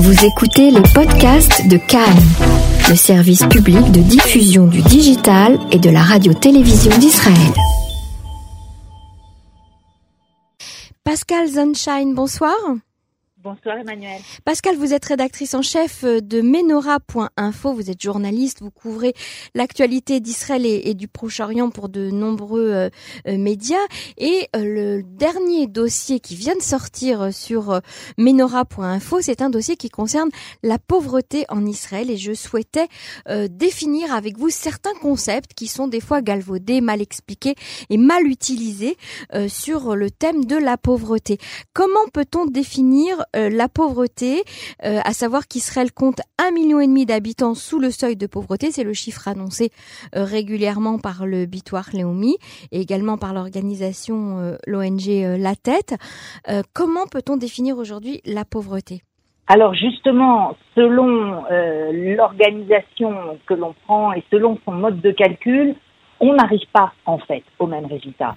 Vous écoutez les podcasts de Cannes, le service public de diffusion du digital et de la radio-télévision d'Israël. Pascal Sunshine, bonsoir. Bonsoir Emmanuel. Pascal, vous êtes rédactrice en chef de Menora.info, vous êtes journaliste, vous couvrez l'actualité d'Israël et, du Proche-Orient pour de nombreux euh, euh, médias. Et euh, le dernier dossier qui vient de sortir sur Menora.info, c'est un dossier qui concerne la pauvreté en Israël. Et je souhaitais définir avec vous certains concepts qui sont des fois galvaudés, mal expliqués et mal utilisés sur le thème de la pauvreté. Comment peut-on définir euh, la pauvreté, euh, à savoir qu'Israël compte un million et demi d'habitants sous le seuil de pauvreté, c'est le chiffre annoncé euh, régulièrement par le Bitoire Léomi et également par l'organisation l'ONG La Tête. comment peut-on définir aujourd'hui la pauvreté? Alors justement, selon l'organisation que l'on prend et selon son mode de calcul, on n'arrive pas en fait au même résultat.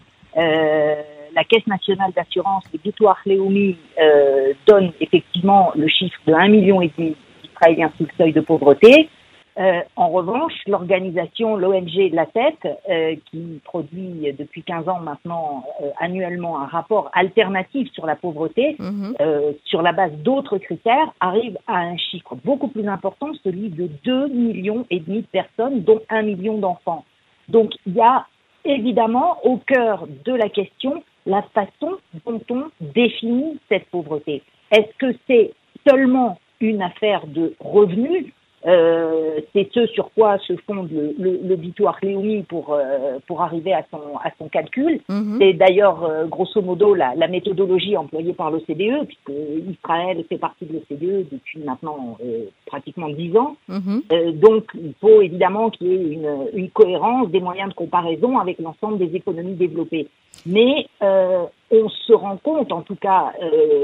La Caisse nationale d'assurance, les Victoire Léomi, euh, donne effectivement le chiffre de 1,5 million et d'Israéliens sous le seuil de pauvreté. Euh, en revanche, l'organisation, l'ONG La Tête, euh, qui produit depuis 15 ans maintenant euh, annuellement un rapport alternatif sur la pauvreté, euh, sur la base d'autres critères, arrive à un chiffre beaucoup plus important, celui de 2 millions et demi de personnes, dont 1 million d'enfants. Donc il y a évidemment au cœur de la question la façon dont on définit cette pauvreté. Est-ce que c'est seulement une affaire de revenus euh, c'est ce sur quoi se fonde le, le, le Bitoire Léomi pour euh, pour arriver à son à son calcul. Mhm. C'est d'ailleurs euh, grosso modo la, la, méthodologie employée par l'OCDE, puisque Israël fait partie de l'OCDE depuis maintenant euh, pratiquement dix ans. Mhm. donc il faut évidemment qu'il y ait une, une cohérence des moyens de comparaison avec l'ensemble des économies développées. Mais on se rend compte, en tout cas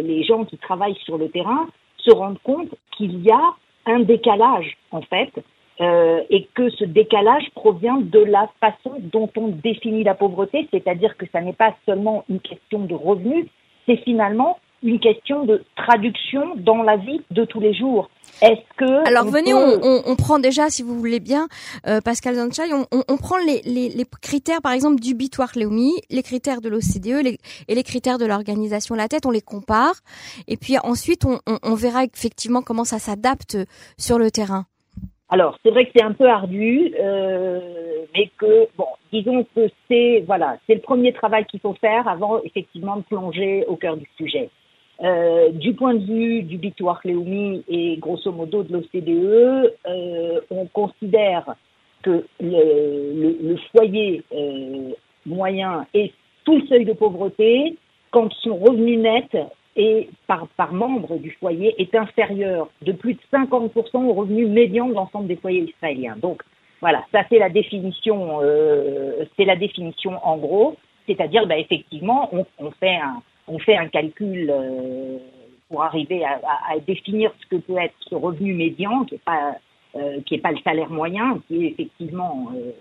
les gens qui travaillent sur le terrain se rendent compte qu'il y a un décalage en fait, euh, et que ce décalage provient de la façon dont on définit la pauvreté, c'est-à-dire que ça n'est pas seulement une question de revenus, c'est finalement une question de traduction dans la vie de tous les jours. Est-ce que alors venez, on, prend déjà, si vous voulez bien, euh, Pascal Zanchai, on, prend les, critères, par exemple, du Bitoire Léomi, les critères de l'OCDE et les critères de l'organisation La Tête, on les compare, et puis ensuite on, verra effectivement comment ça s'adapte sur le terrain. Alors, c'est vrai que c'est un peu ardu, euh, mais que, bon, disons que c'est, voilà, c'est le premier travail qu'il faut faire avant, effectivement, de plonger au cœur du sujet. Euh, du point de vue du Bitoire Léoumi et grosso modo de l'OCDE, euh, on considère que le, le, foyer euh, moyen est sous le seuil de pauvreté quand son revenu net est, par, par membre du foyer est inférieur de plus de 50% au revenu médian de l'ensemble des foyers israéliens. Donc voilà, ça c'est la définition, euh, c'est la définition en gros, c'est-à-dire bah, effectivement on, on fait un on fait un calcul euh, pour arriver à, définir ce que peut être ce revenu médian, qui n'est pas euh, qui est pas le salaire moyen, qui est effectivement euh,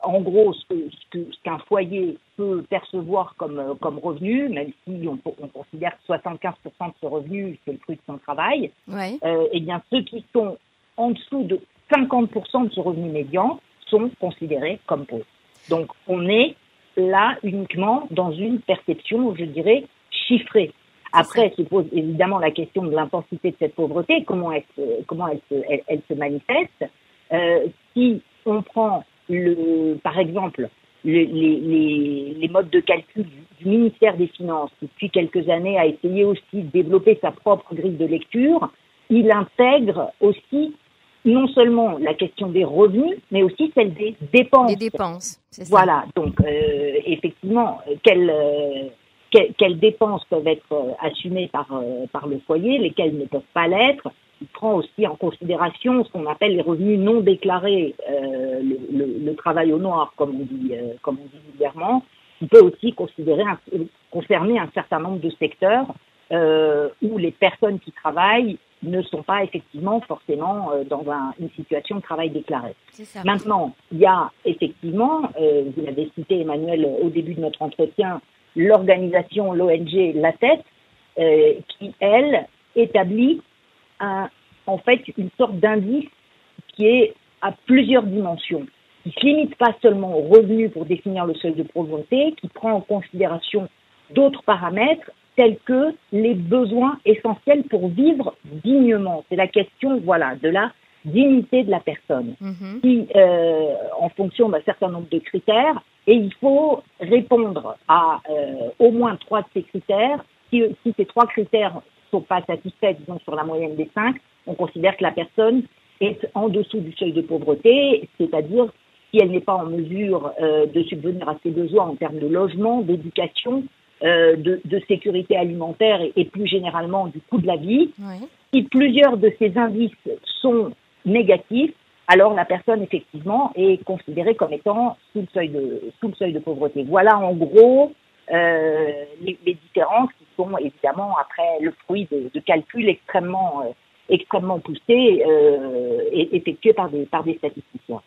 en gros ce, que, ce qu'un foyer peut percevoir comme comme revenu, même si on, on considère que 75% de ce revenu c'est le fruit de son travail. Ouais. eh bien ceux qui sont en dessous de 50% de ce revenu médian sont considérés comme pauvres. Donc on est là uniquement dans une perception, je dirais, chiffrée. Après se pose évidemment la question de l'intensité de cette pauvreté, comment elle se, comment elle se, elle, se manifeste. Euh, si on prend le, par exemple, les, les, les, modes de calcul du, ministère des Finances, qui depuis quelques années a essayé aussi de développer sa propre grille de lecture, il intègre aussi non seulement la question des revenus, mais aussi celle des dépenses. Des dépenses, c'est ça. Voilà, donc euh, effectivement, quelles, euh, quelles, dépenses peuvent être euh, assumées par, par le foyer, lesquelles ne peuvent pas l'être. Il prend aussi en considération ce qu'on appelle les revenus non déclarés, le, le, le, travail au noir, comme on dit, comme on dit vulgairement. Il peut aussi considérer concerner un certain nombre de secteurs où les personnes qui travaillent ne sont pas effectivement forcément euh, dans une situation de travail déclaré. Maintenant, il y a effectivement, euh, vous l'avez cité Emmanuel au début de notre entretien, l'organisation, l'ONG La Tête, euh, qui, elle, établit un, en fait une sorte d'indice qui est à plusieurs dimensions, qui ne se limite pas seulement au revenu pour définir le seuil de pauvreté, qui prend en considération d'autres paramètres tels que les besoins essentiels pour vivre dignement. C'est la question, voilà, de la dignité de la personne, mhm. qui, euh, en fonction d'un certain nombre de critères, et il faut répondre à euh, au moins trois de ces critères. Si, si ces trois critères ne sont pas satisfaits, disons sur la moyenne des cinq, on considère que la personne est en dessous du seuil de pauvreté, c'est-à-dire si elle n'est pas en mesure euh, de subvenir à ses besoins en termes de logement, d'éducation, euh, de, de, sécurité alimentaire et, et, plus généralement du coût de la vie. Si plusieurs de ces indices sont négatifs, alors la personne effectivement est considérée comme étant sous le seuil de, sous le seuil de pauvreté. Voilà en gros euh, les, les, différences qui sont évidemment après le fruit de, de calculs extrêmement euh, extrêmement poussés euh, et effectués par des par des statisticiens.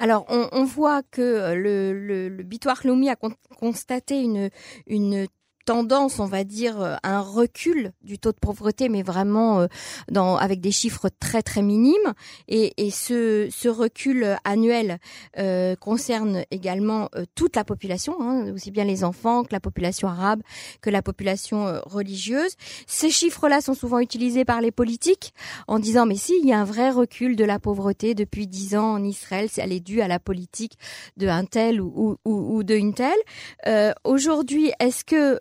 Alors, on, on voit que le, le, le Bitoire Lomi a constaté une, une tendance, on va dire, euh, un recul du taux de pauvreté, mais vraiment euh, avec des chiffres très très minimes. Et, ce, recul annuel euh, concerne également toute la population, hein, aussi bien les enfants que la population arabe, que la population religieuse. Ces chiffres-là sont souvent utilisés par les politiques en disant mais si, il y a un vrai recul de la pauvreté depuis dix ans en Israël, elle est due à la politique de un tel ou, de une telle. Aujourd'hui, est-ce que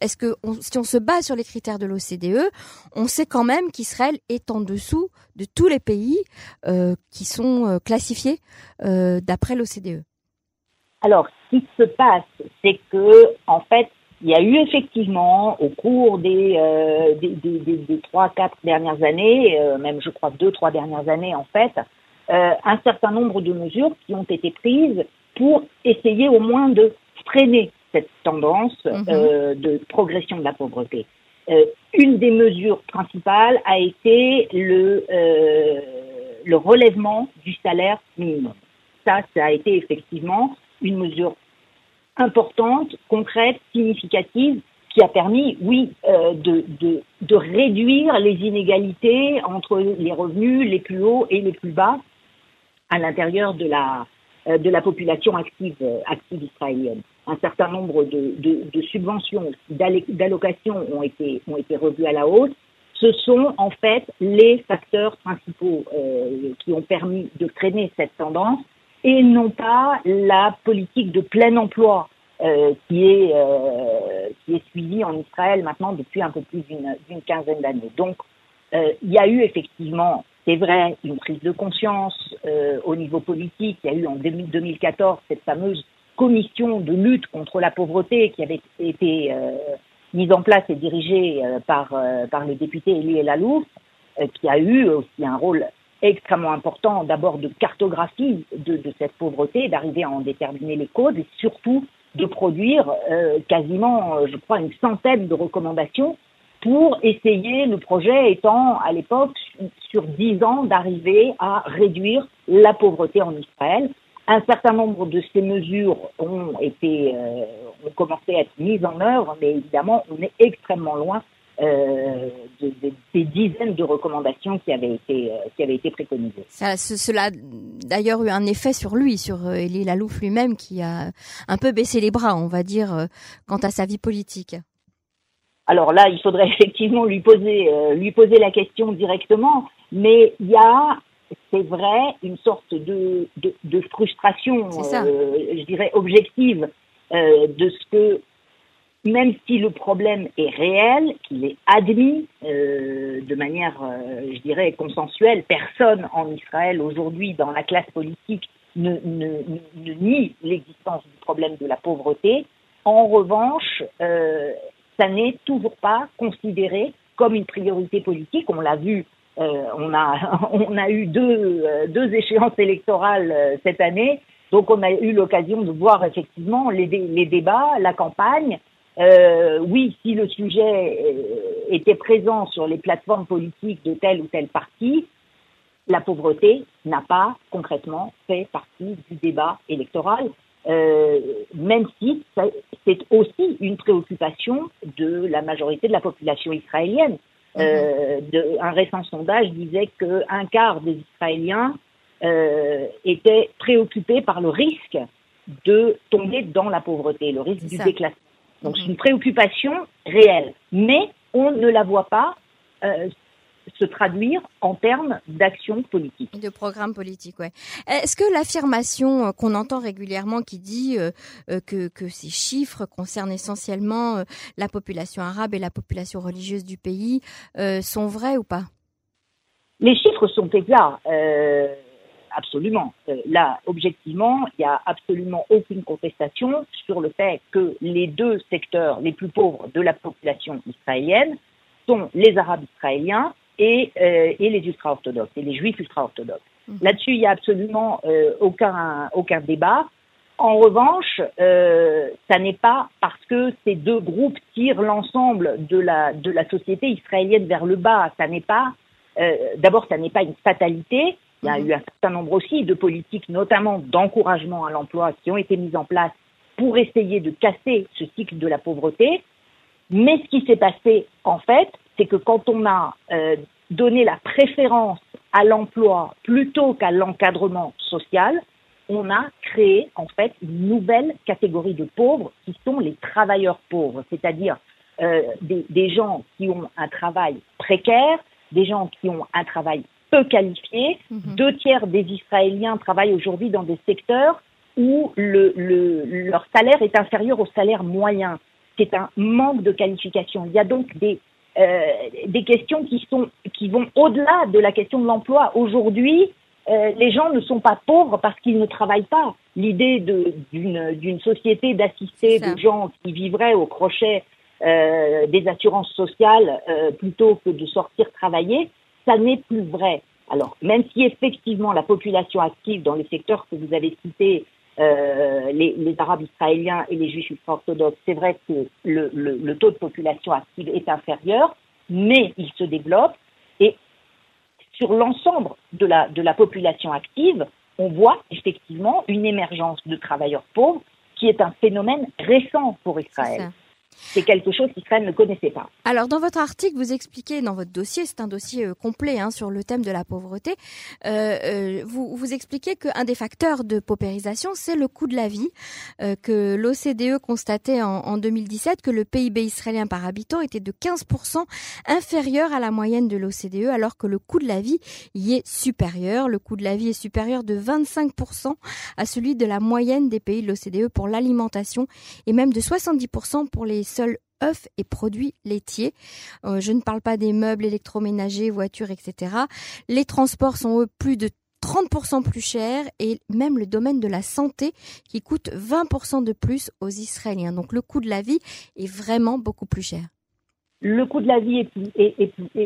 est-ce que si on se base sur les critères de l'OCDE, on sait quand même qu'Israël est en dessous de tous les pays euh, qui sont euh, classifiés d'après l'OCDE. Alors, ce qui se passe, c'est que en fait, il y a eu effectivement au cours des, trois, quatre dernières années, même je crois deux, trois dernières années en fait, un certain nombre de mesures qui ont été prises pour essayer au moins de freiner cette tendance mhm. euh, de progression de la pauvreté. Euh, une des mesures principales a été le, euh, le relèvement du salaire minimum. Ça, ça a été effectivement une mesure importante, concrète, significative, qui a permis, oui, euh, de, de, de, réduire les inégalités entre les revenus les plus hauts et les plus bas à l'intérieur de la, de la population active, active israélienne un certain nombre de, de, de subventions, d'allocations ont été, ont été revues à la hausse. Ce sont en fait les facteurs principaux euh, qui ont permis de freiner cette tendance et non pas la politique de plein emploi euh, qui est euh, qui est suivie en Israël maintenant depuis un peu plus d'une quinzaine d'années. Donc euh, il y a eu effectivement, c'est vrai, une prise de conscience euh, au niveau politique. Il y a eu en 2014 cette fameuse commission de lutte contre la pauvreté qui avait été euh, mise en place et dirigée euh, par, par le député Elie Lalouf, qui a eu aussi un rôle extrêmement important, d'abord de cartographie de cette pauvreté, d'arriver à en déterminer les causes et surtout de produire quasiment, je crois, une centaine de recommandations pour essayer, le projet étant à l'époque sur dix ans, d'arriver à réduire la pauvreté en Israël un certain nombre de ces mesures ont été, euh, ont commencé à être mises en œuvre, mais évidemment, on est extrêmement loin euh, de, des dizaines de recommandations qui avaient été, euh, qui avaient été préconisées. Cela a d'ailleurs eu un effet sur lui, sur euh, Elie Lalouf lui-même, qui a un peu baissé les bras, on va dire, euh, quant à sa vie politique. Alors là, il faudrait effectivement lui poser, lui poser la question directement, mais il y a c'est vrai, une sorte de, de, de frustration, euh, je dirais, objective euh, de ce que, même si le problème est réel, qu'il est admis euh, de manière, euh, je dirais, consensuelle, personne en Israël aujourd'hui dans la classe politique ne, ne, ne nie l'existence du problème de la pauvreté. En revanche, euh, ça n'est toujours pas considéré comme une priorité politique. On l'a vu euh, on, a, eu deux, euh, échéances électorales euh, cette année, donc on a eu l'occasion de voir effectivement les, débats, la campagne. Oui, si le sujet était présent sur les plateformes politiques de tel ou tel parti, la pauvreté n'a pas concrètement fait partie du débat électoral, euh, même si c'est aussi une préoccupation de la majorité de la population israélienne. Euh, de, un récent sondage disait qu'un quart des Israéliens euh, étaient préoccupés par le risque de tomber dans la pauvreté, le risque du déclassement. Donc c'est une préoccupation réelle, mais on ne la voit pas euh, se traduire en termes d'action politique. De programme politique, ouais. Est-ce que l'affirmation euh, qu'on entend régulièrement qui dit euh, euh, que, que ces chiffres concernent essentiellement la population arabe et la population religieuse du pays sont vrais ou pas? Les chiffres sont exacts. absolument. là, objectivement, il n'y a absolument aucune contestation sur le fait que les deux secteurs les plus pauvres de la population israélienne sont les Arabes israéliens et, euh, et les ultra-orthodoxes, et les juifs ultra-orthodoxes. Mhm. Là-dessus, il n'y a absolument euh, aucun, aucun débat. En revanche, euh, ça n'est pas parce que ces deux groupes tirent l'ensemble de la, de la société israélienne vers le bas. Ça n'est pas, euh, d'abord, ça n'est pas une fatalité. Il y a mhm. eu un certain nombre aussi de politiques, notamment d'encouragement à l'emploi, qui ont été mises en place pour essayer de casser ce cycle de la pauvreté. Mais ce qui s'est passé, en fait, c'est que quand on a euh, donné la préférence à l'emploi plutôt qu'à l'encadrement social, on a créé en fait une nouvelle catégorie de pauvres qui sont les travailleurs pauvres, c'est-à-dire euh, des, gens qui ont un travail précaire, des gens qui ont un travail peu qualifié. Mhm. Deux tiers des Israéliens travaillent aujourd'hui dans des secteurs où leur salaire est inférieur au salaire moyen. C'est un manque de qualification. Il y a donc des euh, des questions qui sont qui vont au-delà de la question de l'emploi. Aujourd'hui, euh, les gens ne sont pas pauvres parce qu'ils ne travaillent pas. L'idée d'une société d'assister des gens qui vivraient au crochet euh, des assurances sociales euh, plutôt que de sortir travailler, ça n'est plus vrai. Alors, même si effectivement la population active dans les secteurs que vous avez cités euh, les, les, Arabes israéliens et les Juifs ultra-orthodoxes, c'est vrai que le, le, le, taux de population active est inférieur, mais il se développe. Et sur l'ensemble de la, de la population active, on voit effectivement une émergence de travailleurs pauvres qui est un phénomène récent pour Israël c'est quelque chose qu'Israël ne connaissait pas. Alors dans votre article, vous expliquez dans votre dossier, c'est un dossier euh, complet hein, sur le thème de la pauvreté, euh, euh, vous, vous expliquez qu'un des facteurs de paupérisation, c'est le coût de la vie, euh, que l'OCDE constatait en, en, 2017 que le PIB israélien par habitant était de 15% inférieur à la moyenne de l'OCDE, alors que le coût de la vie y est supérieur. Le coût de la vie est supérieur de 25% à celui de la moyenne des pays de l'OCDE pour l'alimentation et même de 70% pour les seuls œufs et produits laitiers. Euh, je ne parle pas des meubles électroménagers, voitures, etc. Les transports sont eux plus de 30% plus chers et même le domaine de la santé qui coûte 20% de plus aux Israéliens. Donc le coût de la vie est vraiment beaucoup plus cher. Le coût de la vie est plus,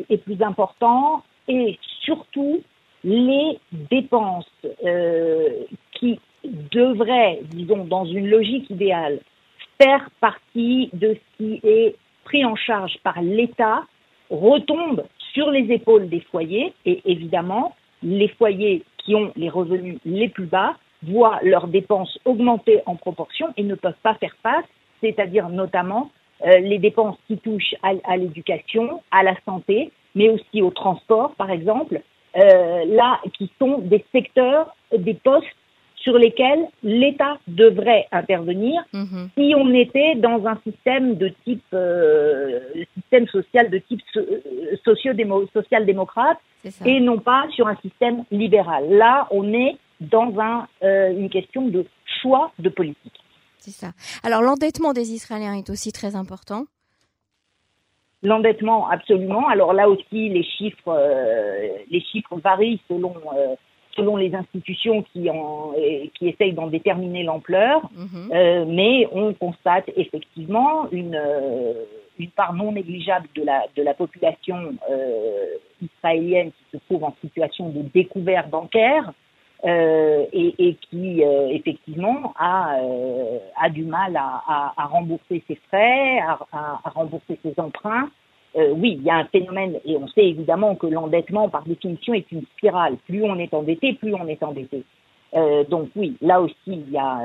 est, plus important et surtout les dépenses euh, qui devraient, disons, dans une logique idéale, faire partie de ce qui est pris en charge par l'État retombe sur les épaules des foyers et évidemment, les foyers qui ont les revenus les plus bas voient leurs dépenses augmenter en proportion et ne peuvent pas faire face, c'est-à-dire notamment euh, les dépenses qui touchent à, l'éducation, à la santé, mais aussi au transport, par exemple, euh, là, qui sont des secteurs, des postes sur lesquels l'État devrait intervenir mhm. si on était dans un système de type euh, système social de type social-démocrate et non pas sur un système libéral. Là, on est dans un, euh, une question de choix de politique. C'est ça. Alors l'endettement des Israéliens est aussi très important. L'endettement, absolument. Alors là aussi, les chiffres, euh, les chiffres varient selon selon les institutions qui, en, qui essayent d'en déterminer l'ampleur, mhm. euh, mais on constate effectivement une, euh, une part non négligeable de la, de la population euh, israélienne qui se trouve en situation de découvert bancaire euh, et, et, qui effectivement a, a du mal à, à, à rembourser ses frais, à, à rembourser ses emprunts. Euh, oui, il y a un phénomène, et on sait évidemment que l'endettement, par définition, est une spirale. Plus on est endetté, plus on est endetté. Euh, donc oui, là aussi, il y a,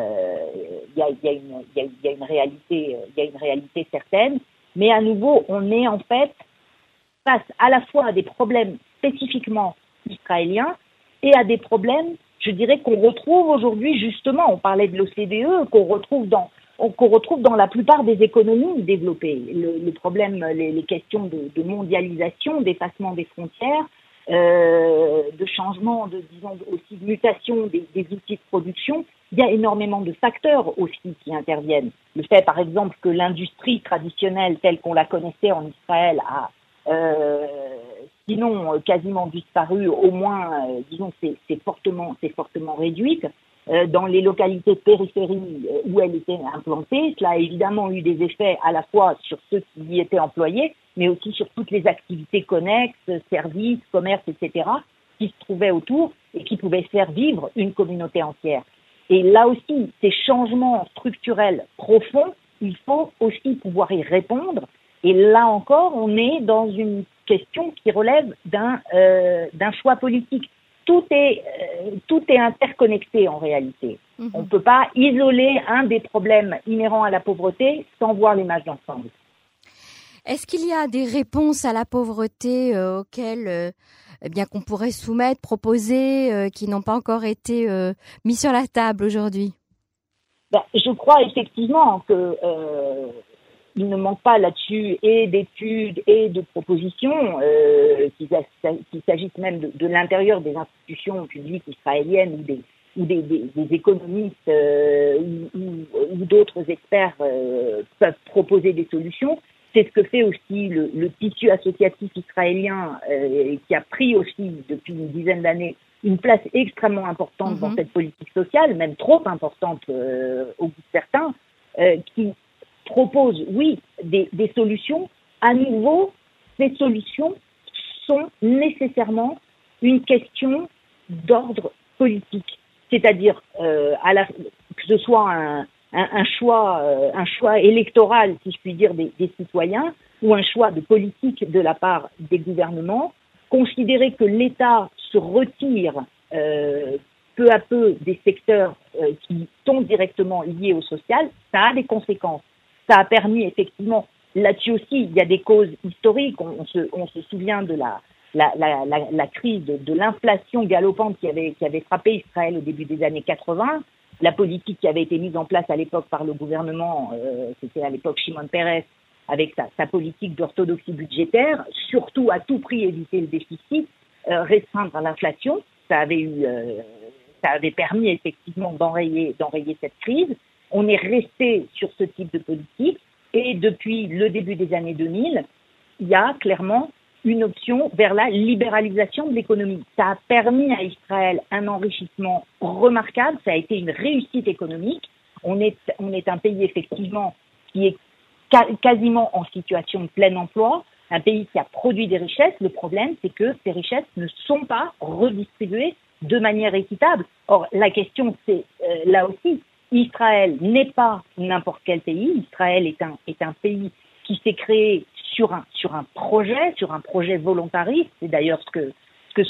une réalité certaine. Mais à nouveau, on est en fait face à la fois à des problèmes spécifiquement israéliens et à des problèmes, je dirais, qu'on retrouve aujourd'hui justement, on parlait de l'OCDE, qu'on retrouve dans qu'on retrouve dans la plupart des économies développées. Le, le problème, les, les questions de, de mondialisation, d'effacement des frontières, euh, de changement, de disons aussi de mutation des, des, outils de production, il y a énormément de facteurs aussi qui interviennent. Le fait, par exemple, que l'industrie traditionnelle telle qu'on la connaissait en Israël a euh, sinon euh, quasiment disparu, au moins, euh, disons, c'est fortement, fortement réduite. Euh, dans les localités de périphérie où elle était implantée, cela a évidemment eu des effets à la fois sur ceux qui y étaient employés, mais aussi sur toutes les activités connexes, services, commerces, etc., qui se trouvaient autour et qui pouvaient faire vivre une communauté entière. Et là aussi, ces changements structurels profonds, il faut aussi pouvoir y répondre. Et là encore, on est dans une question qui relève d'un euh, choix politique. Tout est, euh, tout est interconnecté en réalité. Mmh. On ne peut pas isoler un des problèmes inhérents à la pauvreté sans voir l'image d'ensemble. Est-ce qu'il y a des réponses à la pauvreté euh, auxquelles euh, eh bien qu'on pourrait soumettre, proposer, euh, qui n'ont pas encore été euh, mis sur la table aujourd'hui? Ben, Je crois effectivement que il ne manque pas là-dessus et d'études et de propositions, euh, qu'il s'agisse même de, de l'intérieur des institutions publiques israéliennes ou des, ou des, des, des économistes euh, ou, ou, ou d'autres experts euh, peuvent proposer des solutions. C'est ce que fait aussi le, le tissu associatif israélien euh, qui a pris aussi depuis une dizaine d'années une place extrêmement importante mmh. dans cette politique sociale, même trop importante au bout de certains, qui propose, oui, des, solutions. À nouveau, ces solutions sont nécessairement une question d'ordre politique, c'est-à-dire euh, que ce soit euh, un choix électoral, si je puis dire, des, citoyens, ou un choix de politique de la part des gouvernements, considérer que l'État se retire euh, peu à peu des secteurs qui sont directement liés au social, ça a des conséquences ça a permis effectivement, là-dessus aussi, il y a des causes historiques. On, se, souvient de la, crise de, l'inflation galopante qui avait, frappé Israël au début des années 80. La politique qui avait été mise en place à l'époque par le gouvernement, euh, c'était à l'époque Shimon Peres, avec sa, politique d'orthodoxie budgétaire, surtout à tout prix éviter le déficit, euh, restreindre l'inflation. Ça avait eu, euh, permis effectivement d'enrayer cette crise on est resté sur ce type de politique et depuis le début des années 2000, il y a clairement une option vers la libéralisation de l'économie. Ça a permis à Israël un enrichissement remarquable, ça a été une réussite économique. On est, on est un pays effectivement qui est quasiment en situation de plein emploi, un pays qui a produit des richesses. Le problème, c'est que ces richesses ne sont pas redistribuées de manière équitable. Or, la question, c'est euh, là aussi, Israël n'est pas n'importe quel pays. Israël est un, est un pays qui s'est créé sur un, sur un projet, sur un projet volontariste. C'est d'ailleurs ce que,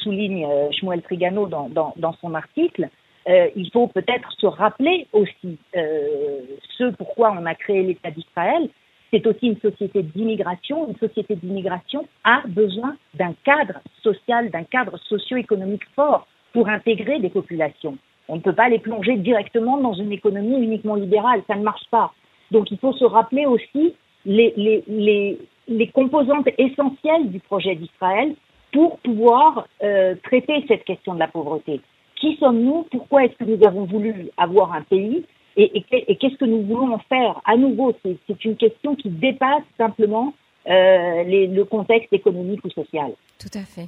souligne euh, Shmuel Trigano dans, dans, dans son article. Euh, il faut peut-être se rappeler aussi euh, ce pourquoi on a créé l'État d'Israël. C'est aussi une société d'immigration. Une société d'immigration a besoin d'un cadre social, d'un cadre socio-économique fort pour intégrer des populations. On ne peut pas les plonger directement dans une économie uniquement libérale, ça ne marche pas. Donc il faut se rappeler aussi les, les, les, les composantes essentielles du projet d'Israël pour pouvoir euh, traiter cette question de la pauvreté. Qui sommes-nous? Pourquoi est-ce que nous avons voulu avoir un pays? Et, et, et qu'est-ce que nous voulons en faire À nouveau, c'est une question qui dépasse simplement euh, les, le contexte économique ou social. Tout à fait.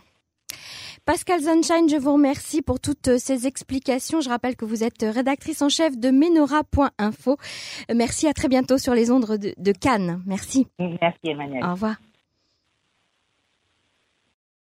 Pascal Sunshine, je vous remercie pour toutes euh, ces explications. Je rappelle que vous êtes rédactrice en chef de Menora.info. Merci, à très bientôt sur les ondes de, de Cannes. Merci. Merci Emmanuel. Au revoir.